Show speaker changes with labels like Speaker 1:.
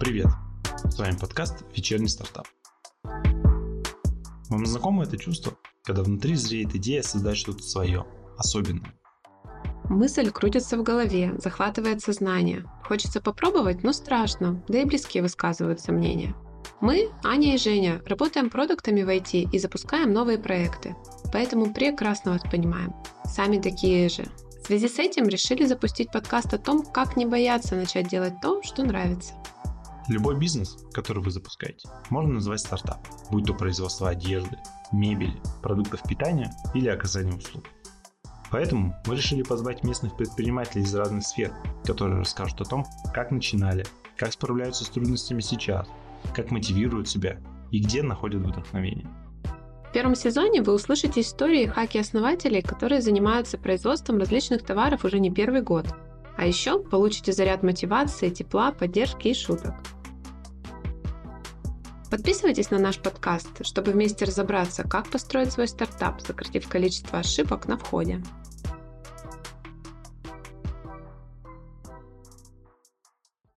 Speaker 1: Привет! С вами подкаст «Вечерний стартап». Вам знакомо это чувство, когда внутри зреет идея создать что-то свое, особенное?
Speaker 2: Мысль крутится в голове, захватывает сознание. Хочется попробовать, но страшно, да и близкие высказывают сомнения. Мы, Аня и Женя, работаем продуктами в IT и запускаем новые проекты. Поэтому прекрасно вас понимаем. Сами такие же. В связи с этим решили запустить подкаст о том, как не бояться начать делать то, что нравится.
Speaker 1: Любой бизнес, который вы запускаете, можно назвать стартап, будь то производство одежды, мебели, продуктов питания или оказание услуг. Поэтому мы решили позвать местных предпринимателей из разных сфер, которые расскажут о том, как начинали, как справляются с трудностями сейчас, как мотивируют себя и где находят вдохновение.
Speaker 2: В первом сезоне вы услышите истории хаки-основателей, которые занимаются производством различных товаров уже не первый год. А еще получите заряд мотивации, тепла, поддержки и шуток. Подписывайтесь на наш подкаст, чтобы вместе разобраться, как построить свой стартап, сократив количество ошибок на входе.